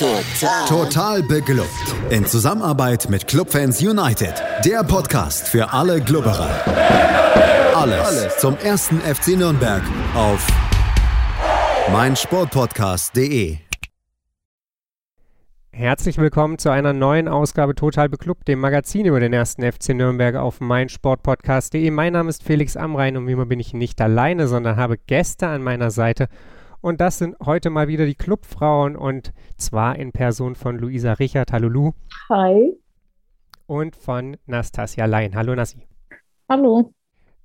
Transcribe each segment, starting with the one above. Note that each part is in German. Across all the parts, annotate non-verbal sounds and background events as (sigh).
Total. Total beglückt. In Zusammenarbeit mit Clubfans United. Der Podcast für alle Glubberer. Alles, Alles zum ersten FC Nürnberg auf meinsportpodcast.de. Herzlich willkommen zu einer neuen Ausgabe Total Beklubbt, dem Magazin über den ersten FC Nürnberg auf meinsportpodcast.de. Mein Name ist Felix Amrein und wie immer bin ich nicht alleine, sondern habe Gäste an meiner Seite. Und das sind heute mal wieder die Clubfrauen und zwar in Person von Luisa Richard. Hallo Lu. Hi. Und von Nastasia Lein. Hallo Nasi. Hallo.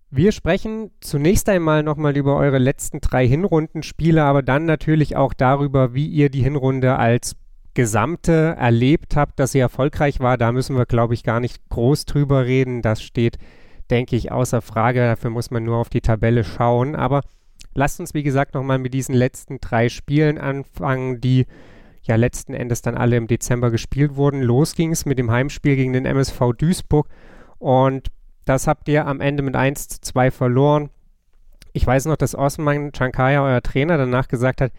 Wir sprechen zunächst einmal nochmal über eure letzten drei Hinrundenspiele, aber dann natürlich auch darüber, wie ihr die Hinrunde als Gesamte erlebt habt, dass sie erfolgreich war. Da müssen wir, glaube ich, gar nicht groß drüber reden. Das steht, denke ich, außer Frage. Dafür muss man nur auf die Tabelle schauen. Aber Lasst uns, wie gesagt, nochmal mit diesen letzten drei Spielen anfangen, die ja letzten Endes dann alle im Dezember gespielt wurden. Los ging es mit dem Heimspiel gegen den MSV Duisburg und das habt ihr am Ende mit 1 zu 2 verloren. Ich weiß noch, dass Osman Chankaya, euer Trainer, danach gesagt hat,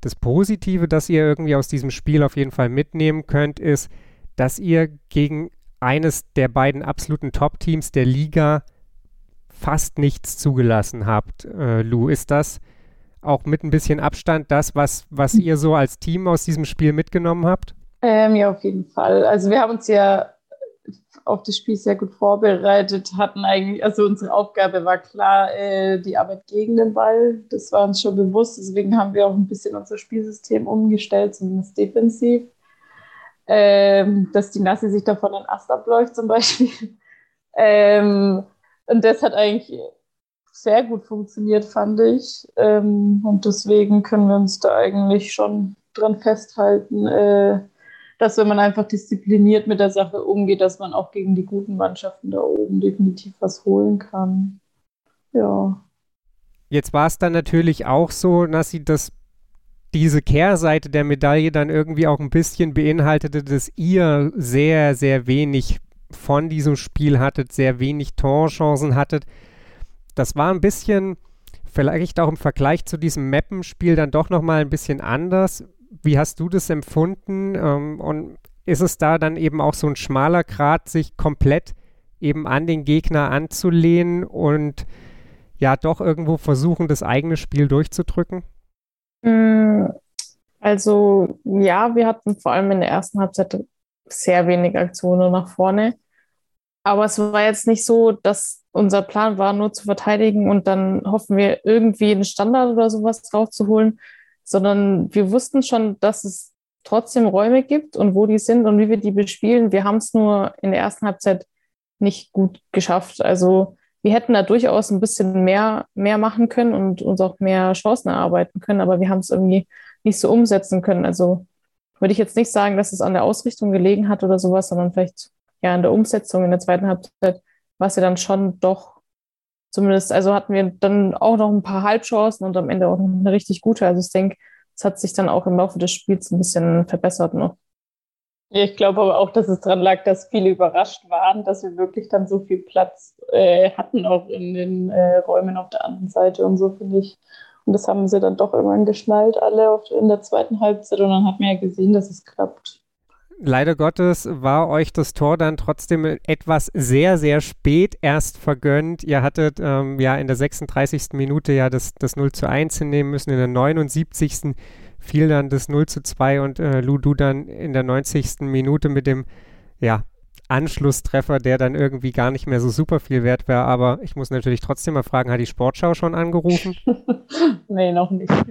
das Positive, das ihr irgendwie aus diesem Spiel auf jeden Fall mitnehmen könnt, ist, dass ihr gegen eines der beiden absoluten Top-Teams der Liga fast nichts zugelassen habt, äh, Lou. Ist das auch mit ein bisschen Abstand das, was, was hm. ihr so als Team aus diesem Spiel mitgenommen habt? Ähm, ja, auf jeden Fall. Also wir haben uns ja auf das Spiel sehr gut vorbereitet, hatten eigentlich, also unsere Aufgabe war klar, äh, die Arbeit gegen den Ball. Das war uns schon bewusst. Deswegen haben wir auch ein bisschen unser Spielsystem umgestellt, zumindest defensiv. Ähm, dass die Nasse sich davon ein Ast abläuft zum Beispiel. (laughs) Ähm, und das hat eigentlich sehr gut funktioniert, fand ich. Ähm, und deswegen können wir uns da eigentlich schon dran festhalten, äh, dass wenn man einfach diszipliniert mit der Sache umgeht, dass man auch gegen die guten Mannschaften da oben definitiv was holen kann. Ja. Jetzt war es dann natürlich auch so, Nassi, dass diese Kehrseite der Medaille dann irgendwie auch ein bisschen beinhaltete, dass ihr sehr, sehr wenig von diesem Spiel hattet, sehr wenig Torchancen hattet. Das war ein bisschen, vielleicht auch im Vergleich zu diesem Mappenspiel dann doch nochmal ein bisschen anders. Wie hast du das empfunden? Ähm, und ist es da dann eben auch so ein schmaler Grad, sich komplett eben an den Gegner anzulehnen und ja doch irgendwo versuchen, das eigene Spiel durchzudrücken? Mm, also ja, wir hatten vor allem in der ersten Halbzeit sehr wenig Aktionen nach vorne. Aber es war jetzt nicht so, dass unser Plan war, nur zu verteidigen und dann hoffen wir irgendwie einen Standard oder sowas draufzuholen, sondern wir wussten schon, dass es trotzdem Räume gibt und wo die sind und wie wir die bespielen. Wir haben es nur in der ersten Halbzeit nicht gut geschafft. Also wir hätten da durchaus ein bisschen mehr, mehr machen können und uns auch mehr Chancen erarbeiten können, aber wir haben es irgendwie nicht so umsetzen können. Also würde ich jetzt nicht sagen, dass es an der Ausrichtung gelegen hat oder sowas, sondern vielleicht ja in der Umsetzung in der zweiten Halbzeit war es ja dann schon doch zumindest, also hatten wir dann auch noch ein paar Halbchancen und am Ende auch eine richtig gute. Also ich denke, es hat sich dann auch im Laufe des Spiels ein bisschen verbessert noch. Ich glaube aber auch, dass es daran lag, dass viele überrascht waren, dass wir wirklich dann so viel Platz äh, hatten, auch in den äh, Räumen auf der anderen Seite und so, finde ich. Und das haben sie dann doch irgendwann geschnallt, alle in der zweiten Halbzeit. Und dann hat man ja gesehen, dass es klappt. Leider Gottes war euch das Tor dann trotzdem etwas sehr, sehr spät erst vergönnt. Ihr hattet ähm, ja in der 36. Minute ja das, das 0 zu 1 hinnehmen müssen. In der 79. fiel dann das 0 zu 2 und äh, Ludu dann in der 90. Minute mit dem ja, Anschlusstreffer, der dann irgendwie gar nicht mehr so super viel wert wäre. Aber ich muss natürlich trotzdem mal fragen, hat die Sportschau schon angerufen? (laughs) nee, noch nicht. (laughs)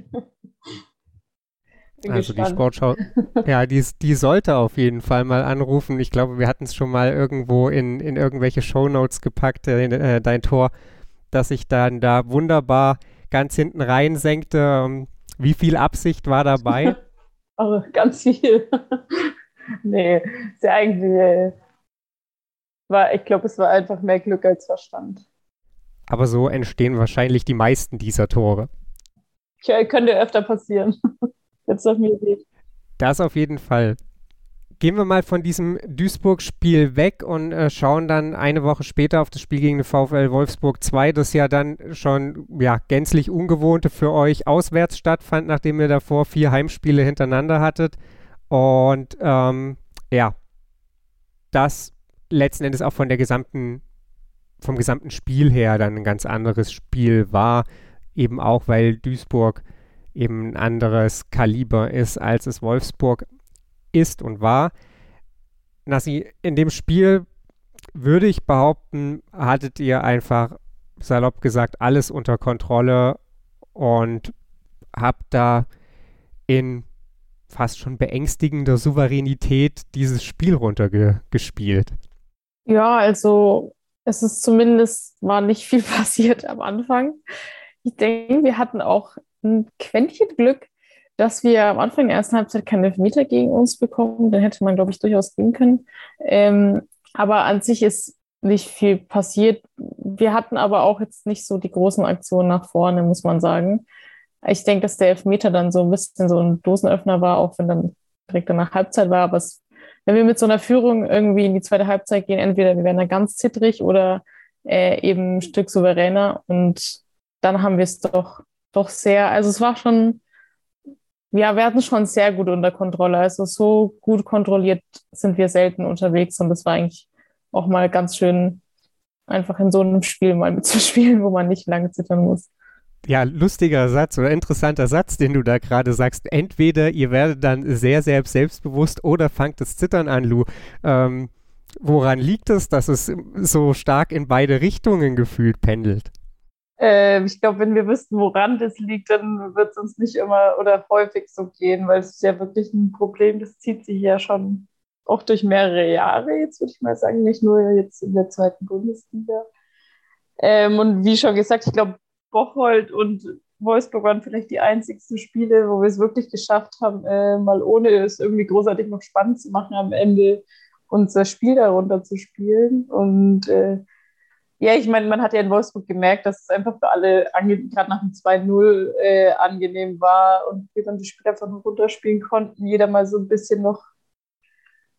Bin also gespannt. die Sportschau, (laughs) ja, die, die sollte auf jeden Fall mal anrufen. Ich glaube, wir hatten es schon mal irgendwo in, in irgendwelche Shownotes gepackt, äh, äh, dein Tor, dass sich dann da wunderbar ganz hinten rein senkte. Ähm, wie viel Absicht war dabei? oh, ganz viel. nee, ist ja eigentlich, äh, war, ich glaube, es war einfach mehr Glück als Verstand. Aber so entstehen wahrscheinlich die meisten dieser Tore. Ja, könnte öfter passieren (laughs) jetzt auf mir sieht. Das auf jeden Fall. Gehen wir mal von diesem Duisburg-Spiel weg und äh, schauen dann eine Woche später auf das Spiel gegen den VfL Wolfsburg 2, das ja dann schon ja, gänzlich ungewohnte für euch auswärts stattfand, nachdem ihr davor vier Heimspiele hintereinander hattet. Und ähm, ja, das letzten Endes auch von der gesamten, vom gesamten Spiel her dann ein ganz anderes Spiel war. Eben auch, weil Duisburg eben ein anderes Kaliber ist, als es Wolfsburg ist und war. Nassi, in dem Spiel würde ich behaupten, hattet ihr einfach salopp gesagt alles unter Kontrolle und habt da in fast schon beängstigender Souveränität dieses Spiel runtergespielt. Ja, also es ist zumindest, war nicht viel (laughs) passiert am Anfang. Ich denke, wir hatten auch ein Quäntchen Glück, dass wir am Anfang der ersten Halbzeit keine Elfmeter gegen uns bekommen. Den hätte man, glaube ich, durchaus gehen können. Ähm, aber an sich ist nicht viel passiert. Wir hatten aber auch jetzt nicht so die großen Aktionen nach vorne, muss man sagen. Ich denke, dass der Elfmeter dann so ein bisschen so ein Dosenöffner war, auch wenn dann direkt danach Halbzeit war. Aber es, wenn wir mit so einer Führung irgendwie in die zweite Halbzeit gehen, entweder wir werden da ganz zittrig oder äh, eben ein Stück souveräner. Und dann haben wir es doch, doch sehr, also es war schon, ja, wir hatten schon sehr gut unter Kontrolle. Also so gut kontrolliert sind wir selten unterwegs und das war eigentlich auch mal ganz schön, einfach in so einem Spiel mal (laughs) mitzuspielen, wo man nicht lange zittern muss. Ja, lustiger Satz oder interessanter Satz, den du da gerade sagst. Entweder ihr werdet dann sehr, sehr selbstbewusst oder fangt das Zittern an, Lu. Ähm, woran liegt es, dass es so stark in beide Richtungen gefühlt pendelt? Äh, ich glaube, wenn wir wüssten, woran das liegt, dann wird es uns nicht immer oder häufig so gehen, weil es ist ja wirklich ein Problem, das zieht sich ja schon auch durch mehrere Jahre, jetzt würde ich mal sagen, nicht nur jetzt in der zweiten Bundesliga. Ähm, und wie schon gesagt, ich glaube, Bocholt und Wolfsburg waren vielleicht die einzigsten Spiele, wo wir es wirklich geschafft haben, äh, mal ohne es irgendwie großartig noch spannend zu machen, am Ende unser Spiel darunter zu spielen. Und äh, ja, ich meine, man hat ja in Wolfsburg gemerkt, dass es einfach für alle, gerade nach dem 2-0, äh, angenehm war und wir dann die Spiele einfach runterspielen konnten. Jeder mal so ein bisschen noch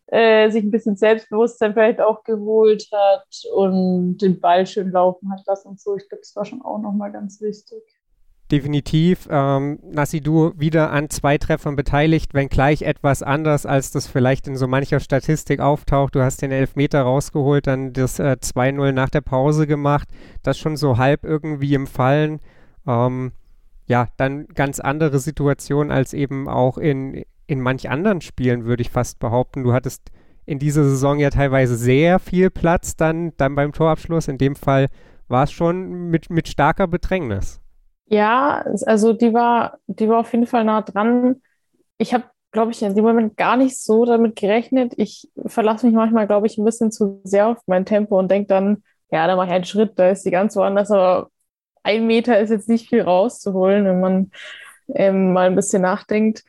äh, sich ein bisschen Selbstbewusstsein vielleicht auch geholt hat und den Ball schön laufen hat lassen und so. Ich glaube, das war schon auch nochmal ganz wichtig. Definitiv. Ähm, Nassidu wieder an zwei Treffern beteiligt, wenngleich etwas anders, als das vielleicht in so mancher Statistik auftaucht. Du hast den Elfmeter rausgeholt, dann das äh, 2-0 nach der Pause gemacht. Das schon so halb irgendwie im Fallen. Ähm, ja, dann ganz andere Situation als eben auch in, in manch anderen Spielen, würde ich fast behaupten. Du hattest in dieser Saison ja teilweise sehr viel Platz dann, dann beim Torabschluss. In dem Fall war es schon mit, mit starker Bedrängnis. Ja, also die war, die war auf jeden Fall nah dran. Ich habe, glaube ich, in dem Moment gar nicht so damit gerechnet. Ich verlasse mich manchmal, glaube ich, ein bisschen zu sehr auf mein Tempo und denke dann, ja, da mache ich einen Schritt, da ist die ganz woanders, aber ein Meter ist jetzt nicht viel rauszuholen, wenn man ähm, mal ein bisschen nachdenkt.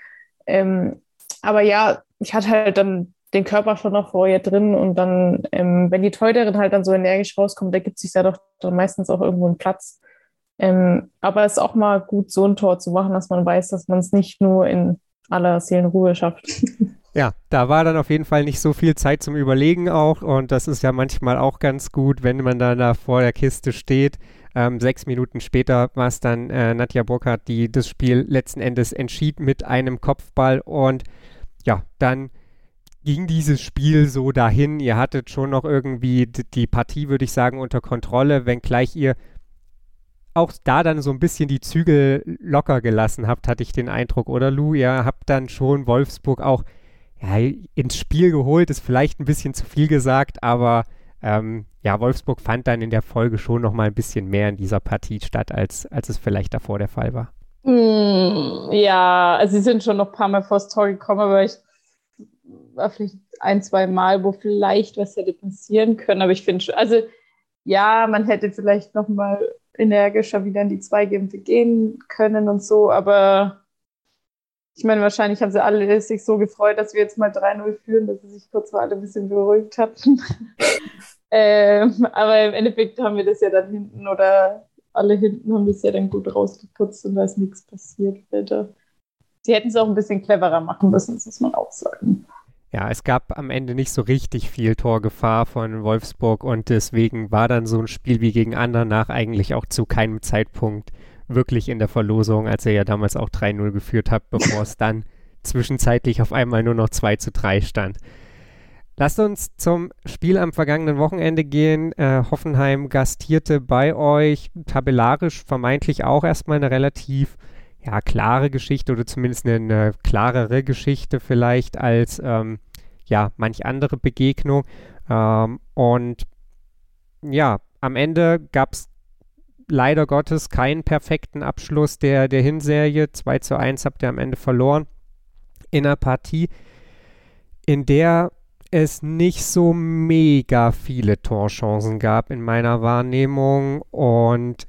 Ähm, aber ja, ich hatte halt dann den Körper schon noch vorher drin und dann, ähm, wenn die Torhüterin halt dann so energisch rauskommt, da gibt sich ja doch dann meistens auch irgendwo einen Platz. Ähm, aber es ist auch mal gut, so ein Tor zu machen, dass man weiß, dass man es nicht nur in aller Seelenruhe schafft. (laughs) Ja, da war dann auf jeden Fall nicht so viel Zeit zum Überlegen auch und das ist ja manchmal auch ganz gut, wenn man dann da vor der Kiste steht. Ähm, sechs Minuten später war es dann äh, Nadja Burkhardt, die das Spiel letzten Endes entschied mit einem Kopfball und ja, dann ging dieses Spiel so dahin. Ihr hattet schon noch irgendwie die Partie, würde ich sagen, unter Kontrolle, wenngleich ihr auch da dann so ein bisschen die Zügel locker gelassen habt, hatte ich den Eindruck, oder Lou? Ihr habt dann schon Wolfsburg auch ja, ins Spiel geholt, ist vielleicht ein bisschen zu viel gesagt, aber ähm, ja, Wolfsburg fand dann in der Folge schon noch mal ein bisschen mehr in dieser Partie statt, als, als es vielleicht davor der Fall war. Mm, ja, also sie sind schon noch ein paar Mal vor das Tor gekommen, aber ich war vielleicht ein, zwei Mal, wo vielleicht was hätte passieren können, aber ich finde, also ja, man hätte vielleicht noch mal energischer wieder in die Zweikämpfe gehen können und so, aber ich meine, wahrscheinlich haben sie alle sich so gefreut, dass wir jetzt mal 3-0 führen, dass sie sich kurz mal alle ein bisschen beruhigt hatten. (laughs) ähm, aber im Endeffekt haben wir das ja dann hinten oder alle hinten haben das ja dann gut rausgeputzt und da ist nichts passiert. Bitte. Sie hätten es auch ein bisschen cleverer machen müssen, das muss man auch sagen. Ja, es gab am Ende nicht so richtig viel Torgefahr von Wolfsburg und deswegen war dann so ein Spiel wie gegen Andernach eigentlich auch zu keinem Zeitpunkt wirklich in der Verlosung, als er ja damals auch 3-0 geführt hat, bevor es dann (laughs) zwischenzeitlich auf einmal nur noch 2 zu 3 stand. Lasst uns zum Spiel am vergangenen Wochenende gehen. Äh, Hoffenheim gastierte bei euch, tabellarisch vermeintlich auch erstmal eine relativ ja, klare Geschichte oder zumindest eine, eine klarere Geschichte vielleicht als ähm, ja, manch andere Begegnung. Ähm, und ja, am Ende gab es leider Gottes keinen perfekten Abschluss der, der Hinserie. 2 zu 1 habt ihr am Ende verloren in einer Partie, in der es nicht so mega viele Torchancen gab in meiner Wahrnehmung und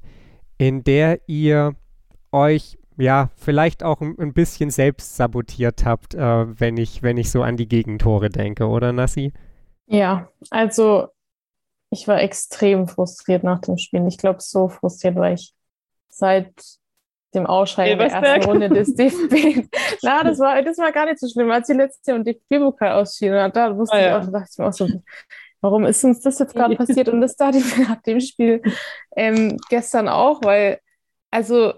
in der ihr euch ja vielleicht auch ein, bisschen selbst sabotiert habt, äh, wenn ich wenn ich so an die Gegentore denke, oder Nassi? Ja, also ich war extrem frustriert nach dem Spiel. Ich glaube, so frustriert war ich seit dem Ausscheiden der ersten Runde des (laughs) DFB. Na, das war, das war gar nicht so schlimm, als die letzte und DFB-Pokal ausschieden. Da wusste ah, ich auch, dachte ich mir auch so, warum ist uns das jetzt gerade (laughs) passiert? Und das da (laughs) nach dem Spiel ähm, gestern auch, weil, also,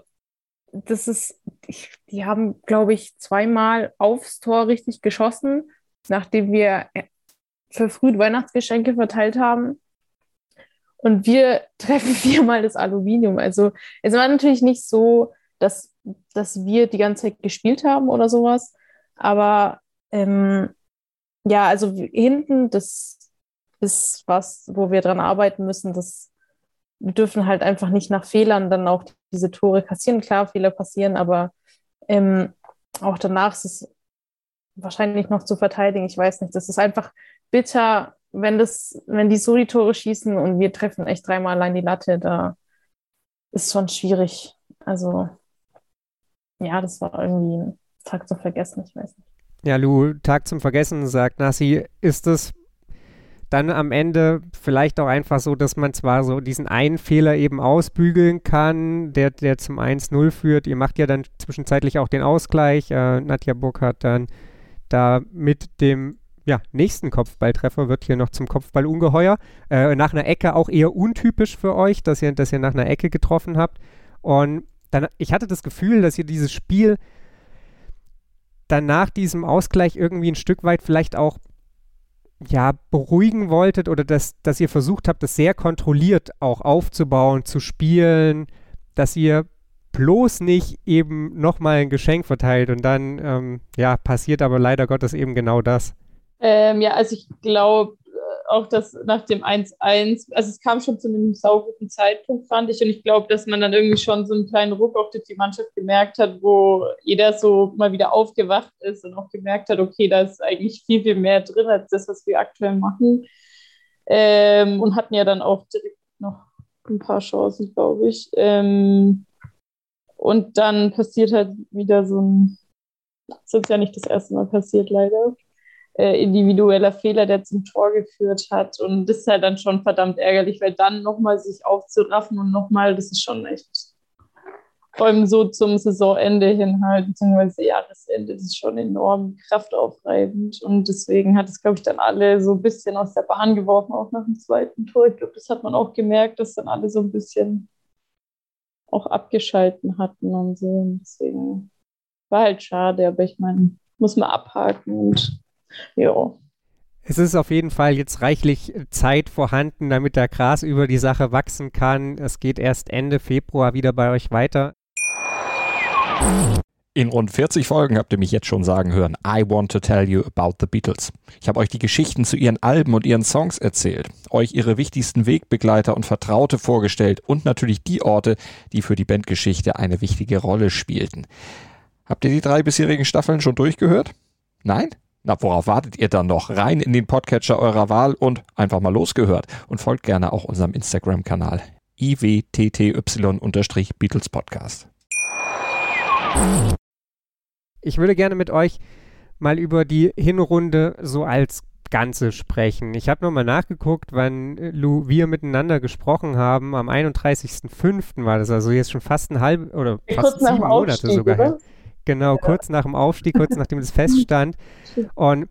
das ist, ich, die haben, glaube ich, zweimal aufs Tor richtig geschossen, nachdem wir äh, verfrüht Weihnachtsgeschenke verteilt haben. Und wir treffen viermal das Aluminium. Also es war natürlich nicht so, dass, dass wir die ganze Zeit gespielt haben oder sowas. Aber ähm, ja, also hinten, das ist was, wo wir dran arbeiten müssen. Das, wir dürfen halt einfach nicht nach Fehlern dann auch diese Tore kassieren. Klar, Fehler passieren, aber ähm, auch danach ist es wahrscheinlich noch zu verteidigen. Ich weiß nicht. Das ist einfach bitter, wenn das, wenn die so die Tore schießen und wir treffen echt dreimal allein die Latte, da ist schon schwierig. Also ja, das war irgendwie ein Tag zum Vergessen, ich weiß nicht. Ja, Lu, Tag zum Vergessen, sagt Nassi, ist es dann am Ende vielleicht auch einfach so, dass man zwar so diesen einen Fehler eben ausbügeln kann, der, der zum 1-0 führt. Ihr macht ja dann zwischenzeitlich auch den Ausgleich. Äh, Nadja Burg hat dann da mit dem ja, nächsten Kopfballtreffer wird hier noch zum Kopfballungeheuer. Äh, nach einer Ecke auch eher untypisch für euch, dass ihr, dass ihr nach einer Ecke getroffen habt. Und dann, ich hatte das Gefühl, dass ihr dieses Spiel dann nach diesem Ausgleich irgendwie ein Stück weit vielleicht auch ja, beruhigen wolltet oder dass, dass ihr versucht habt, das sehr kontrolliert auch aufzubauen, zu spielen, dass ihr bloß nicht eben nochmal ein Geschenk verteilt und dann, ähm, ja, passiert aber leider Gottes eben genau das. Ähm, ja, also ich glaube, auch dass nach dem 1-1, also es kam schon zu einem sauguten Zeitpunkt, fand ich. Und ich glaube, dass man dann irgendwie schon so einen kleinen Ruck durch die Mannschaft gemerkt hat, wo jeder so mal wieder aufgewacht ist und auch gemerkt hat, okay, da ist eigentlich viel, viel mehr drin als das, was wir aktuell machen. Ähm, und hatten ja dann auch direkt noch ein paar Chancen, glaube ich. Ähm, und dann passiert halt wieder so ein, das ist ja nicht das erste Mal passiert, leider äh, individueller Fehler, der zum Tor geführt hat. Und das ist halt dann schon verdammt ärgerlich, weil dann nochmal sich aufzuraffen und nochmal, das ist schon echt, vor allem so zum Saisonende hin halt, beziehungsweise Jahresende, das ist schon enorm kraftaufreibend. Und deswegen hat es, glaube ich, dann alle so ein bisschen aus der Bahn geworfen, auch nach dem zweiten Tor. Ich glaube, das hat man auch gemerkt, dass dann alle so ein bisschen auch abgeschalten hatten und so. Und deswegen war halt schade, aber ich meine, muss man abhaken und ja. Es ist auf jeden Fall jetzt reichlich Zeit vorhanden, damit der Gras über die Sache wachsen kann. Es geht erst Ende Februar wieder bei euch weiter. In rund 40 Folgen habt ihr mich jetzt schon sagen hören, I want to tell you about the Beatles. Ich habe euch die Geschichten zu ihren Alben und ihren Songs erzählt, euch ihre wichtigsten Wegbegleiter und Vertraute vorgestellt und natürlich die Orte, die für die Bandgeschichte eine wichtige Rolle spielten. Habt ihr die drei bisherigen Staffeln schon durchgehört? Nein? Na, worauf wartet ihr dann noch? Rein in den Podcatcher eurer Wahl und einfach mal losgehört. Und folgt gerne auch unserem Instagram-Kanal iwtty-Beatles Podcast. Ich würde gerne mit euch mal über die Hinrunde so als Ganze sprechen. Ich habe nochmal nachgeguckt, wann äh, Lou, wir miteinander gesprochen haben. Am 31.05. war das, also jetzt schon fast ein halb oder fast sieben Monate sogar her. Genau, kurz nach dem Aufstieg, kurz nachdem es (laughs) feststand. Und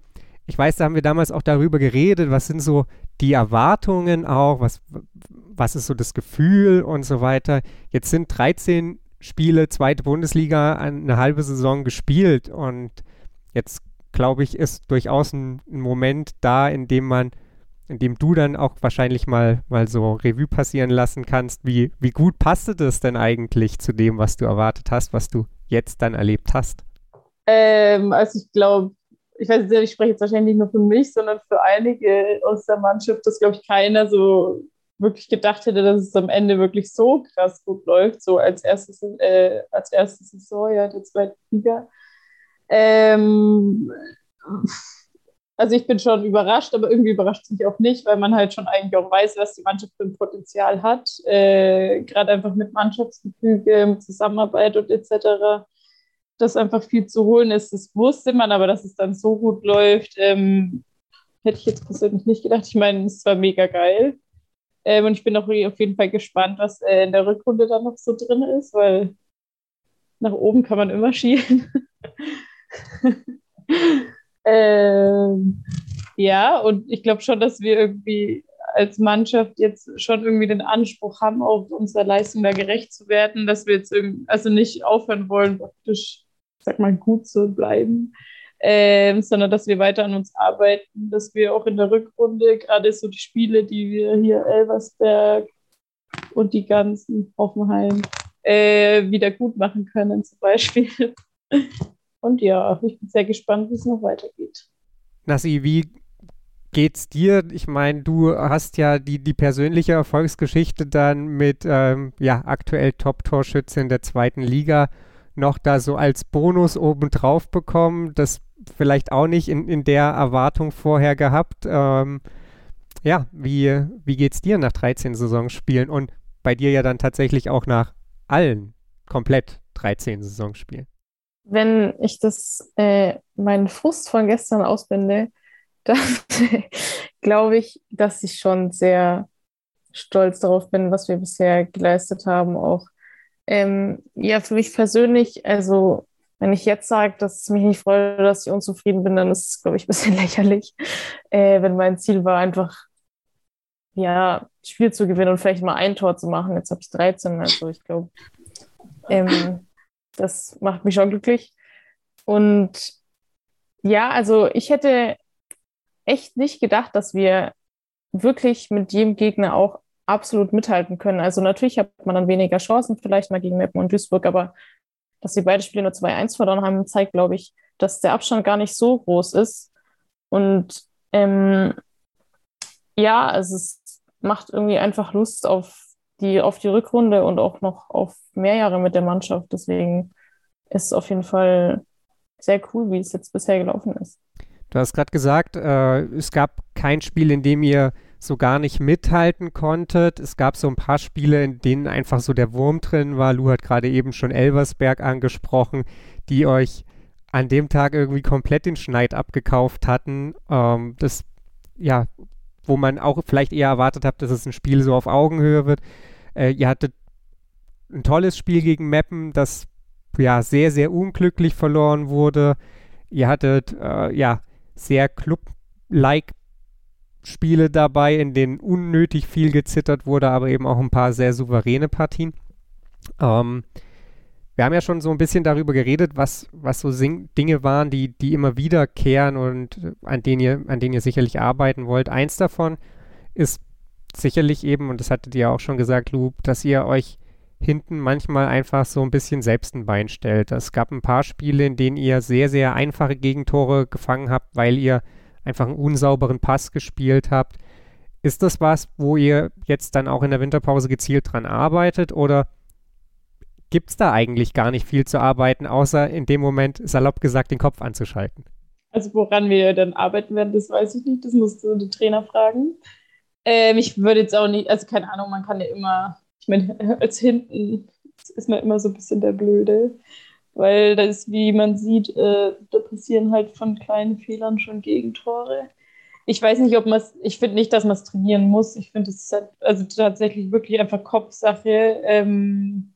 ich weiß, da haben wir damals auch darüber geredet, was sind so die Erwartungen auch, was, was ist so das Gefühl und so weiter. Jetzt sind 13 Spiele, zweite Bundesliga, eine halbe Saison gespielt und jetzt glaube ich, ist durchaus ein, ein, Moment da, in dem man, in dem du dann auch wahrscheinlich mal, mal so Revue passieren lassen kannst, wie, wie gut passte das denn eigentlich zu dem, was du erwartet hast, was du jetzt dann erlebt hast? Ähm, also ich glaube, ich weiß nicht, ich spreche jetzt wahrscheinlich nicht nur für mich, sondern für einige aus der Mannschaft, dass, glaube ich, keiner so wirklich gedacht hätte, dass es am Ende wirklich so krass gut läuft, so als erstes, äh, als erste Saison ja, der zweiten Liga. Ähm, also ich bin schon überrascht, aber irgendwie überrascht es mich auch nicht, weil man halt schon eigentlich auch weiß, was die Mannschaft für ein Potenzial hat. Äh, Gerade einfach mit Mannschaftsgefüge, Zusammenarbeit und etc. Dass einfach viel zu holen ist, das wusste man, aber dass es dann so gut läuft, ähm, hätte ich jetzt persönlich nicht gedacht. Ich meine, es war mega geil. Ähm, und ich bin auch auf jeden Fall gespannt, was äh, in der Rückrunde dann noch so drin ist, weil nach oben kann man immer (laughs) schielen. Ähm, ja, und ich glaube schon, dass wir irgendwie als Mannschaft jetzt schon irgendwie den Anspruch haben, auch unserer Leistung da gerecht zu werden, dass wir jetzt irgendwie, also nicht aufhören wollen, praktisch, sag mal, gut zu bleiben, ähm, sondern dass wir weiter an uns arbeiten, dass wir auch in der Rückrunde, gerade so die Spiele, die wir hier Elversberg und die ganzen Hoffenheim äh, wieder gut machen können, zum Beispiel. (laughs) Und ja, ich bin sehr gespannt, wie es noch weitergeht. Nassi, wie geht's dir? Ich meine, du hast ja die, die persönliche Erfolgsgeschichte dann mit ähm, ja, aktuell Top-Torschütze der zweiten Liga noch da so als Bonus obendrauf bekommen. Das vielleicht auch nicht in, in der Erwartung vorher gehabt. Ähm, ja, wie, wie geht's dir nach 13 Saisonspielen und bei dir ja dann tatsächlich auch nach allen komplett 13 Saisonspielen? Wenn ich das, äh, meinen Frust von gestern ausbinde, (laughs) dann glaube ich, dass ich schon sehr stolz darauf bin, was wir bisher geleistet haben. Auch ähm, ja, für mich persönlich, also wenn ich jetzt sage, dass es mich nicht freut, dass ich unzufrieden bin, dann ist es, glaube ich, ein bisschen (laughs) lächerlich. Äh, wenn mein Ziel war, einfach ja, Spiel zu gewinnen und vielleicht mal ein Tor zu machen. Jetzt habe ich 13, also ich glaube, ähm, das macht mich schon glücklich. Und ja, also ich hätte echt nicht gedacht, dass wir wirklich mit jedem Gegner auch absolut mithalten können. Also natürlich hat man dann weniger Chancen, vielleicht mal gegen Meppen und Duisburg, aber dass sie beide Spiele nur 2-1 verloren haben, zeigt, glaube ich, dass der Abstand gar nicht so groß ist. Und ähm, ja, also es macht irgendwie einfach Lust auf die, auf die Rückrunde und auch noch auf mehr Jahre mit der Mannschaft. Deswegen ist es auf jeden Fall sehr cool, wie es jetzt bisher gelaufen ist. Du hast gerade gesagt, äh, es gab kein Spiel, in dem ihr so gar nicht mithalten konntet. Es gab so ein paar Spiele, in denen einfach so der Wurm drin war. Lu hat gerade eben schon Elversberg angesprochen, die euch an dem Tag irgendwie komplett den Schneid abgekauft hatten. Ähm, das, ja, wo man auch vielleicht eher erwartet hat, dass es ein Spiel so auf Augenhöhe wird. Äh, ihr hattet ein tolles Spiel gegen Meppen, das ja sehr, sehr unglücklich verloren wurde. Ihr hattet äh, ja sehr Club-like Spiele dabei, in denen unnötig viel gezittert wurde, aber eben auch ein paar sehr souveräne Partien. Ähm, wir haben ja schon so ein bisschen darüber geredet, was, was so Sing Dinge waren, die, die immer wiederkehren und an denen, ihr, an denen ihr sicherlich arbeiten wollt. Eins davon ist sicherlich eben, und das hattet ihr auch schon gesagt, Lu, dass ihr euch hinten manchmal einfach so ein bisschen selbst ein Bein stellt. Es gab ein paar Spiele, in denen ihr sehr, sehr einfache Gegentore gefangen habt, weil ihr einfach einen unsauberen Pass gespielt habt. Ist das was, wo ihr jetzt dann auch in der Winterpause gezielt dran arbeitet oder gibt es da eigentlich gar nicht viel zu arbeiten, außer in dem Moment, salopp gesagt, den Kopf anzuschalten? Also woran wir dann arbeiten werden, das weiß ich nicht. Das musst du den Trainer fragen. Ähm, ich würde jetzt auch nicht, also keine Ahnung, man kann ja immer meine, (laughs) als hinten ist man immer so ein bisschen der Blöde. Weil das, wie man sieht, äh, da passieren halt von kleinen Fehlern schon Gegentore. Ich weiß nicht, ob man es, ich finde nicht, dass man es trainieren muss. Ich finde, es ist halt, also tatsächlich wirklich einfach Kopfsache. Ähm,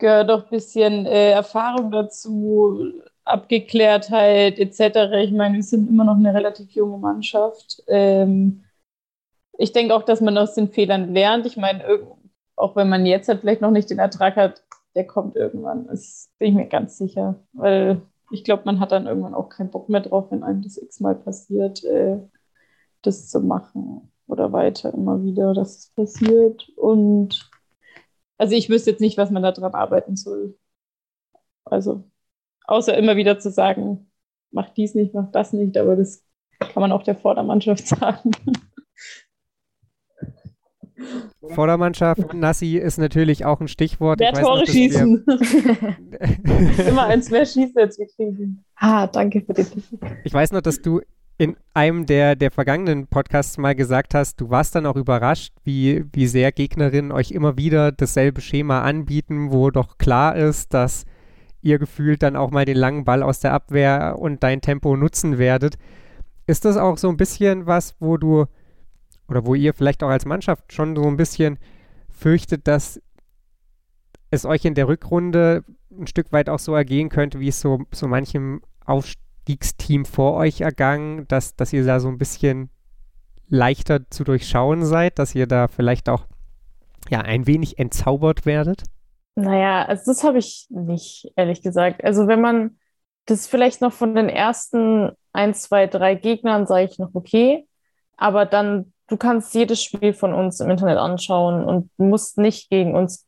gehört auch ein bisschen äh, Erfahrung dazu, Abgeklärtheit etc. Ich meine, wir sind immer noch eine relativ junge Mannschaft. Ähm, ich denke auch, dass man aus den Fehlern lernt. Ich meine, auch wenn man jetzt halt vielleicht noch nicht den Ertrag hat, der kommt irgendwann. Das bin ich mir ganz sicher. Weil ich glaube, man hat dann irgendwann auch keinen Bock mehr drauf, wenn einem das x-mal passiert, äh, das zu machen oder weiter immer wieder, dass es passiert. Und also ich wüsste jetzt nicht, was man da dran arbeiten soll. Also, außer immer wieder zu sagen, mach dies nicht, mach das nicht, aber das kann man auch der Vordermannschaft (laughs) sagen. Vordermannschaft, Nassi ist natürlich auch ein Stichwort. Mehr Tore noch, schießen. (laughs) Immer eins mehr schießen, als wir kriegen. Ah, danke für die Ich weiß noch, dass du in einem der, der vergangenen Podcasts mal gesagt hast, du warst dann auch überrascht, wie, wie sehr Gegnerinnen euch immer wieder dasselbe Schema anbieten, wo doch klar ist, dass ihr gefühlt dann auch mal den langen Ball aus der Abwehr und dein Tempo nutzen werdet. Ist das auch so ein bisschen was, wo du oder wo ihr vielleicht auch als Mannschaft schon so ein bisschen fürchtet, dass es euch in der Rückrunde ein Stück weit auch so ergehen könnte, wie es so, so manchem Aufstiegsteam vor euch ergangen, dass, dass ihr da so ein bisschen leichter zu durchschauen seid, dass ihr da vielleicht auch ja ein wenig entzaubert werdet? Naja, also das habe ich nicht, ehrlich gesagt. Also wenn man das vielleicht noch von den ersten ein, zwei, drei Gegnern, sage ich noch okay, aber dann du kannst jedes Spiel von uns im Internet anschauen und musst nicht gegen uns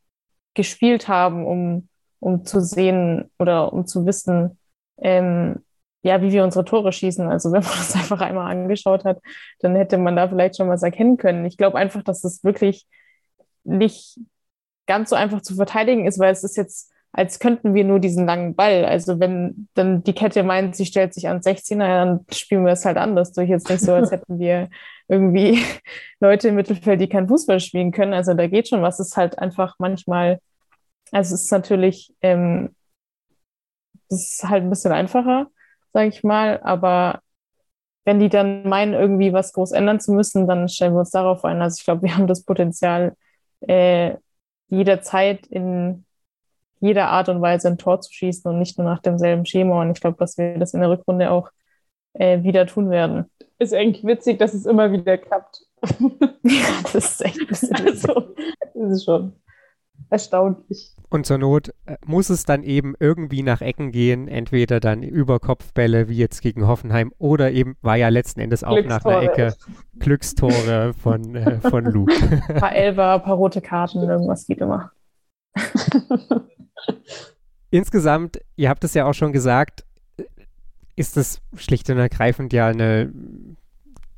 gespielt haben, um, um zu sehen oder um zu wissen, ähm, ja, wie wir unsere Tore schießen. Also wenn man (laughs) das einfach einmal angeschaut hat, dann hätte man da vielleicht schon was erkennen können. Ich glaube einfach, dass es wirklich nicht ganz so einfach zu verteidigen ist, weil es ist jetzt, als könnten wir nur diesen langen Ball. Also wenn dann die Kette meint, sie stellt sich an 16er, dann spielen wir es halt anders durch. Jetzt nicht so, als (laughs) hätten wir irgendwie (laughs) Leute im Mittelfeld, die kein Fußball spielen können. Also da geht schon was. Es ist halt einfach manchmal, also es ist natürlich, ähm, das ist halt ein bisschen einfacher, sage ich mal, aber wenn die dann meinen, irgendwie was groß ändern zu müssen, dann stellen wir uns darauf ein. Also ich glaube, wir haben das Potenzial, äh, jederzeit in jeder Art und Weise ein Tor zu schießen und nicht nur nach demselben Schema. Und ich glaube, dass wir das in der Rückrunde auch äh, wieder tun werden ist eigentlich witzig, dass es immer wieder klappt. (laughs) ja, das ist echt ein (laughs) bisschen also, das ist schon erstaunlich. Und zur Not äh, muss es dann eben irgendwie nach Ecken gehen, entweder dann über Kopfbälle wie jetzt gegen Hoffenheim oder eben war ja letzten Endes auch nach einer Ecke Glückstore von, äh, von Luke. Ein (laughs) paar Elfer, ein paar rote Karten, irgendwas geht immer. (laughs) Insgesamt, ihr habt es ja auch schon gesagt, ist das schlicht und ergreifend ja eine,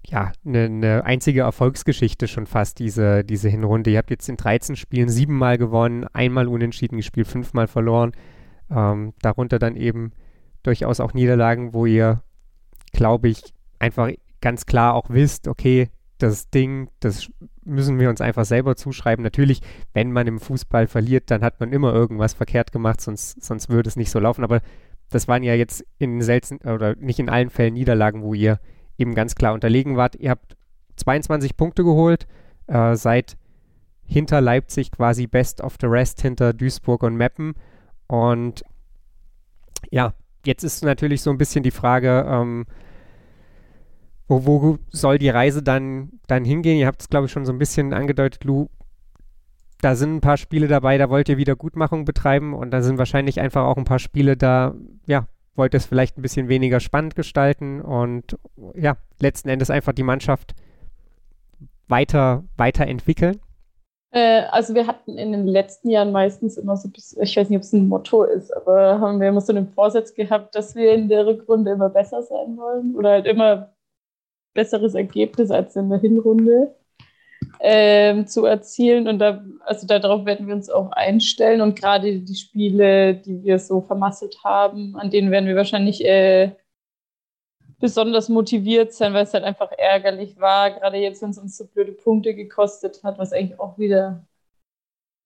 ja, eine, eine, einzige Erfolgsgeschichte schon fast, diese, diese Hinrunde. Ihr habt jetzt in 13 Spielen siebenmal gewonnen, einmal unentschieden gespielt, fünfmal verloren. Ähm, darunter dann eben durchaus auch Niederlagen, wo ihr, glaube ich, einfach ganz klar auch wisst, okay, das Ding, das müssen wir uns einfach selber zuschreiben. Natürlich, wenn man im Fußball verliert, dann hat man immer irgendwas verkehrt gemacht, sonst, sonst würde es nicht so laufen. Aber das waren ja jetzt in selten oder nicht in allen Fällen Niederlagen, wo ihr eben ganz klar unterlegen wart. Ihr habt 22 Punkte geholt, äh, seid hinter Leipzig quasi best of the rest, hinter Duisburg und Meppen. Und ja, jetzt ist natürlich so ein bisschen die Frage, ähm, wo, wo, soll die Reise dann, dann hingehen? Ihr habt es, glaube ich, schon so ein bisschen angedeutet, Lou da sind ein paar Spiele dabei, da wollt ihr Wiedergutmachung betreiben und da sind wahrscheinlich einfach auch ein paar Spiele da, ja, wollt ihr es vielleicht ein bisschen weniger spannend gestalten und ja, letzten Endes einfach die Mannschaft weiter, weiterentwickeln? Äh, also wir hatten in den letzten Jahren meistens immer so, ich weiß nicht, ob es ein Motto ist, aber haben wir immer so einen Vorsatz gehabt, dass wir in der Rückrunde immer besser sein wollen oder halt immer besseres Ergebnis als in der Hinrunde ähm, zu erzielen. Und da, also darauf werden wir uns auch einstellen. Und gerade die Spiele, die wir so vermasselt haben, an denen werden wir wahrscheinlich äh, besonders motiviert sein, weil es halt einfach ärgerlich war. Gerade jetzt, wenn es uns so blöde Punkte gekostet hat, was eigentlich auch wieder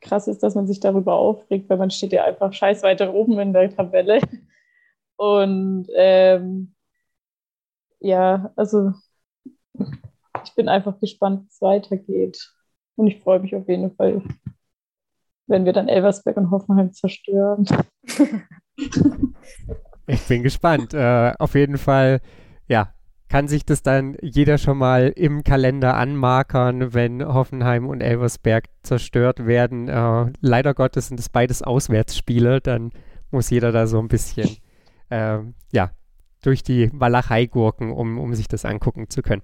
krass ist, dass man sich darüber aufregt, weil man steht ja einfach scheiß weiter oben in der Tabelle. Und ähm, ja, also ich bin einfach gespannt, wie es weitergeht. Und ich freue mich auf jeden Fall, wenn wir dann Elversberg und Hoffenheim zerstören. (laughs) ich bin gespannt. Äh, auf jeden Fall, ja, kann sich das dann jeder schon mal im Kalender anmarkern, wenn Hoffenheim und Elversberg zerstört werden. Äh, leider Gottes sind es beides Auswärtsspiele, dann muss jeder da so ein bisschen äh, ja, durch die Walachei-Gurken, um, um sich das angucken zu können.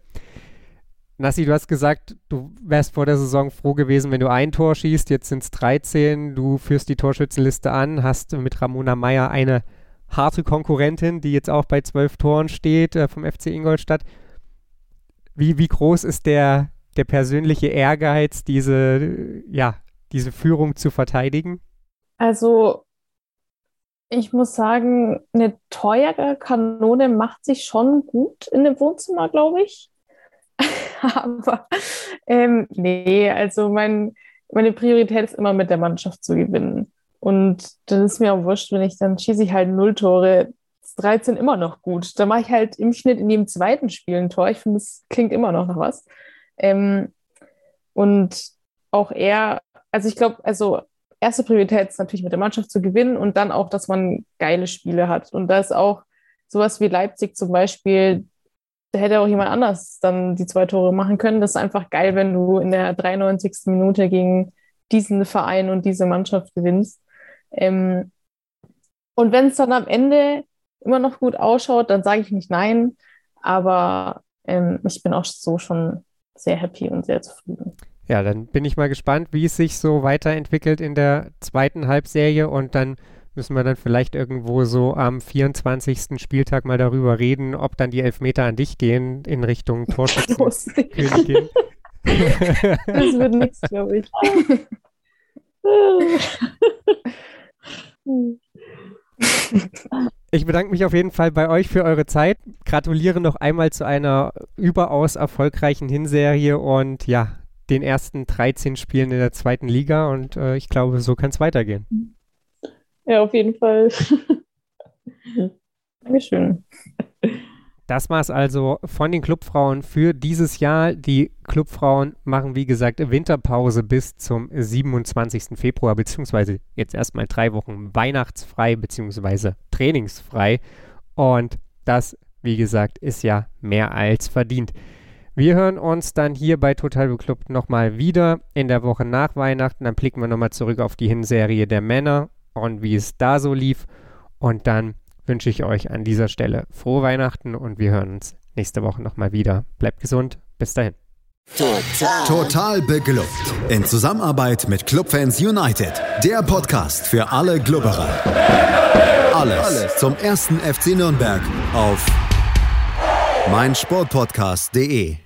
Nassi, du hast gesagt, du wärst vor der Saison froh gewesen, wenn du ein Tor schießt. Jetzt sind es 13. Du führst die Torschützenliste an, hast mit Ramona Meyer eine harte Konkurrentin, die jetzt auch bei zwölf Toren steht äh, vom FC Ingolstadt. Wie, wie groß ist der, der persönliche Ehrgeiz, diese, ja, diese Führung zu verteidigen? Also, ich muss sagen, eine teure Kanone macht sich schon gut in dem Wohnzimmer, glaube ich. (laughs) Aber ähm, nee, also mein, meine Priorität ist immer mit der Mannschaft zu gewinnen. Und dann ist mir auch wurscht, wenn ich dann schieße ich halt null Tore. 13 immer noch gut. Da mache ich halt im Schnitt in jedem zweiten Spiel ein Tor. Ich finde, es klingt immer noch nach was. Ähm, und auch er, also ich glaube, also erste Priorität ist natürlich mit der Mannschaft zu gewinnen und dann auch, dass man geile Spiele hat. Und da ist auch sowas wie Leipzig zum Beispiel, da hätte auch jemand anders dann die zwei Tore machen können. Das ist einfach geil, wenn du in der 93. Minute gegen diesen Verein und diese Mannschaft gewinnst. Ähm, und wenn es dann am Ende immer noch gut ausschaut, dann sage ich nicht nein. Aber ähm, ich bin auch so schon sehr happy und sehr zufrieden. Ja, dann bin ich mal gespannt, wie es sich so weiterentwickelt in der zweiten Halbserie und dann müssen wir dann vielleicht irgendwo so am 24. Spieltag mal darüber reden, ob dann die Elfmeter an dich gehen in Richtung (laughs) Torschützenkönigin. das wird nichts, glaube ich. Ich bedanke mich auf jeden Fall bei euch für eure Zeit. Gratuliere noch einmal zu einer überaus erfolgreichen Hinserie und ja, den ersten 13 Spielen in der zweiten Liga und äh, ich glaube, so kann es weitergehen. Ja, auf jeden Fall. (laughs) Dankeschön. Das war es also von den Clubfrauen für dieses Jahr. Die Clubfrauen machen, wie gesagt, Winterpause bis zum 27. Februar, beziehungsweise jetzt erstmal drei Wochen weihnachtsfrei, beziehungsweise trainingsfrei. Und das, wie gesagt, ist ja mehr als verdient. Wir hören uns dann hier bei Total Beklubbt nochmal wieder in der Woche nach Weihnachten. Dann blicken wir nochmal zurück auf die Hinserie der Männer und wie es da so lief. Und dann wünsche ich euch an dieser Stelle frohe Weihnachten und wir hören uns nächste Woche nochmal wieder. Bleibt gesund. Bis dahin. Total. Total beglückt. In Zusammenarbeit mit Clubfans United. Der Podcast für alle Glubberer. Alles, Alles zum ersten FC Nürnberg auf meinsportpodcast.de.